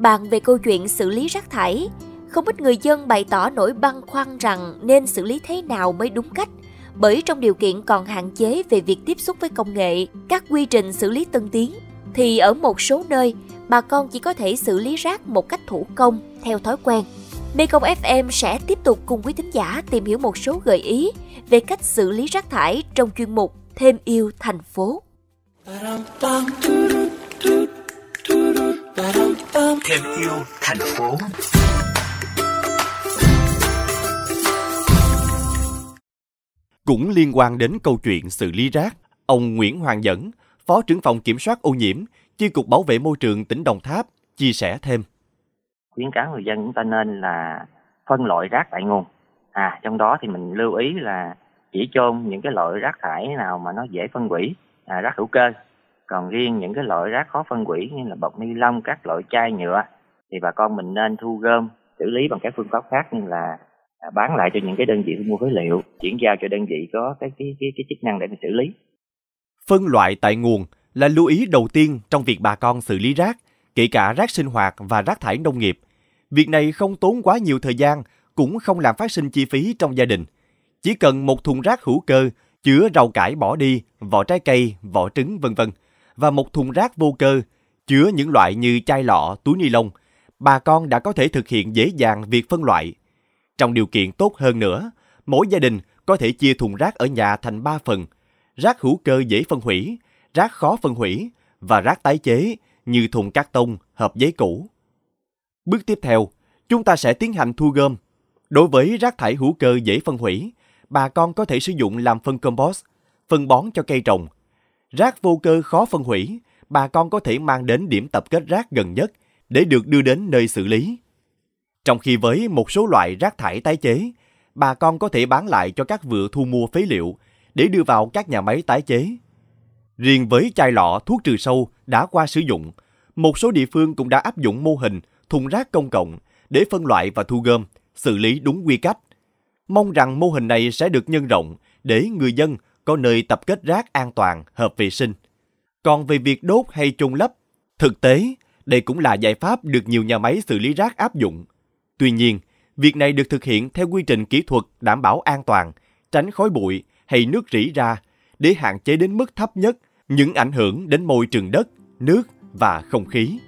Bàn về câu chuyện xử lý rác thải, không ít người dân bày tỏ nỗi băn khoăn rằng nên xử lý thế nào mới đúng cách bởi trong điều kiện còn hạn chế về việc tiếp xúc với công nghệ, các quy trình xử lý tân tiến, thì ở một số nơi, bà con chỉ có thể xử lý rác một cách thủ công, theo thói quen. Mekong FM sẽ tiếp tục cùng quý thính giả tìm hiểu một số gợi ý về cách xử lý rác thải trong chuyên mục Thêm yêu thành phố. Thêm yêu thành phố. Cũng liên quan đến câu chuyện xử lý rác, ông Nguyễn Hoàng Dẫn, Phó trưởng phòng kiểm soát ô nhiễm, Chi cục Bảo vệ môi trường tỉnh Đồng Tháp chia sẻ thêm. Khuyến cáo người dân chúng ta nên là phân loại rác tại nguồn. À trong đó thì mình lưu ý là chỉ chôn những cái loại rác thải nào mà nó dễ phân hủy, à, rác hữu cơ. Còn riêng những cái loại rác khó phân hủy như là bọc ni lông, các loại chai nhựa thì bà con mình nên thu gom xử lý bằng các phương pháp khác như là à, bán lại cho những cái đơn vị thu mua phế liệu chuyển giao cho đơn vị có cái cái cái, cái chức năng để mình xử lý. Phân loại tại nguồn là lưu ý đầu tiên trong việc bà con xử lý rác kể cả rác sinh hoạt và rác thải nông nghiệp. Việc này không tốn quá nhiều thời gian cũng không làm phát sinh chi phí trong gia đình. Chỉ cần một thùng rác hữu cơ chứa rau cải bỏ đi vỏ trái cây vỏ trứng vân vân và một thùng rác vô cơ chứa những loại như chai lọ túi ni lông bà con đã có thể thực hiện dễ dàng việc phân loại trong điều kiện tốt hơn nữa, mỗi gia đình có thể chia thùng rác ở nhà thành 3 phần. Rác hữu cơ dễ phân hủy, rác khó phân hủy và rác tái chế như thùng cát tông, hộp giấy cũ. Bước tiếp theo, chúng ta sẽ tiến hành thu gom. Đối với rác thải hữu cơ dễ phân hủy, bà con có thể sử dụng làm phân compost, phân bón cho cây trồng. Rác vô cơ khó phân hủy, bà con có thể mang đến điểm tập kết rác gần nhất để được đưa đến nơi xử lý. Trong khi với một số loại rác thải tái chế, bà con có thể bán lại cho các vựa thu mua phế liệu để đưa vào các nhà máy tái chế. Riêng với chai lọ thuốc trừ sâu đã qua sử dụng, một số địa phương cũng đã áp dụng mô hình thùng rác công cộng để phân loại và thu gom, xử lý đúng quy cách. Mong rằng mô hình này sẽ được nhân rộng để người dân có nơi tập kết rác an toàn, hợp vệ sinh. Còn về việc đốt hay chôn lấp, thực tế, đây cũng là giải pháp được nhiều nhà máy xử lý rác áp dụng. Tuy nhiên, việc này được thực hiện theo quy trình kỹ thuật đảm bảo an toàn, tránh khói bụi hay nước rỉ ra để hạn chế đến mức thấp nhất những ảnh hưởng đến môi trường đất, nước và không khí.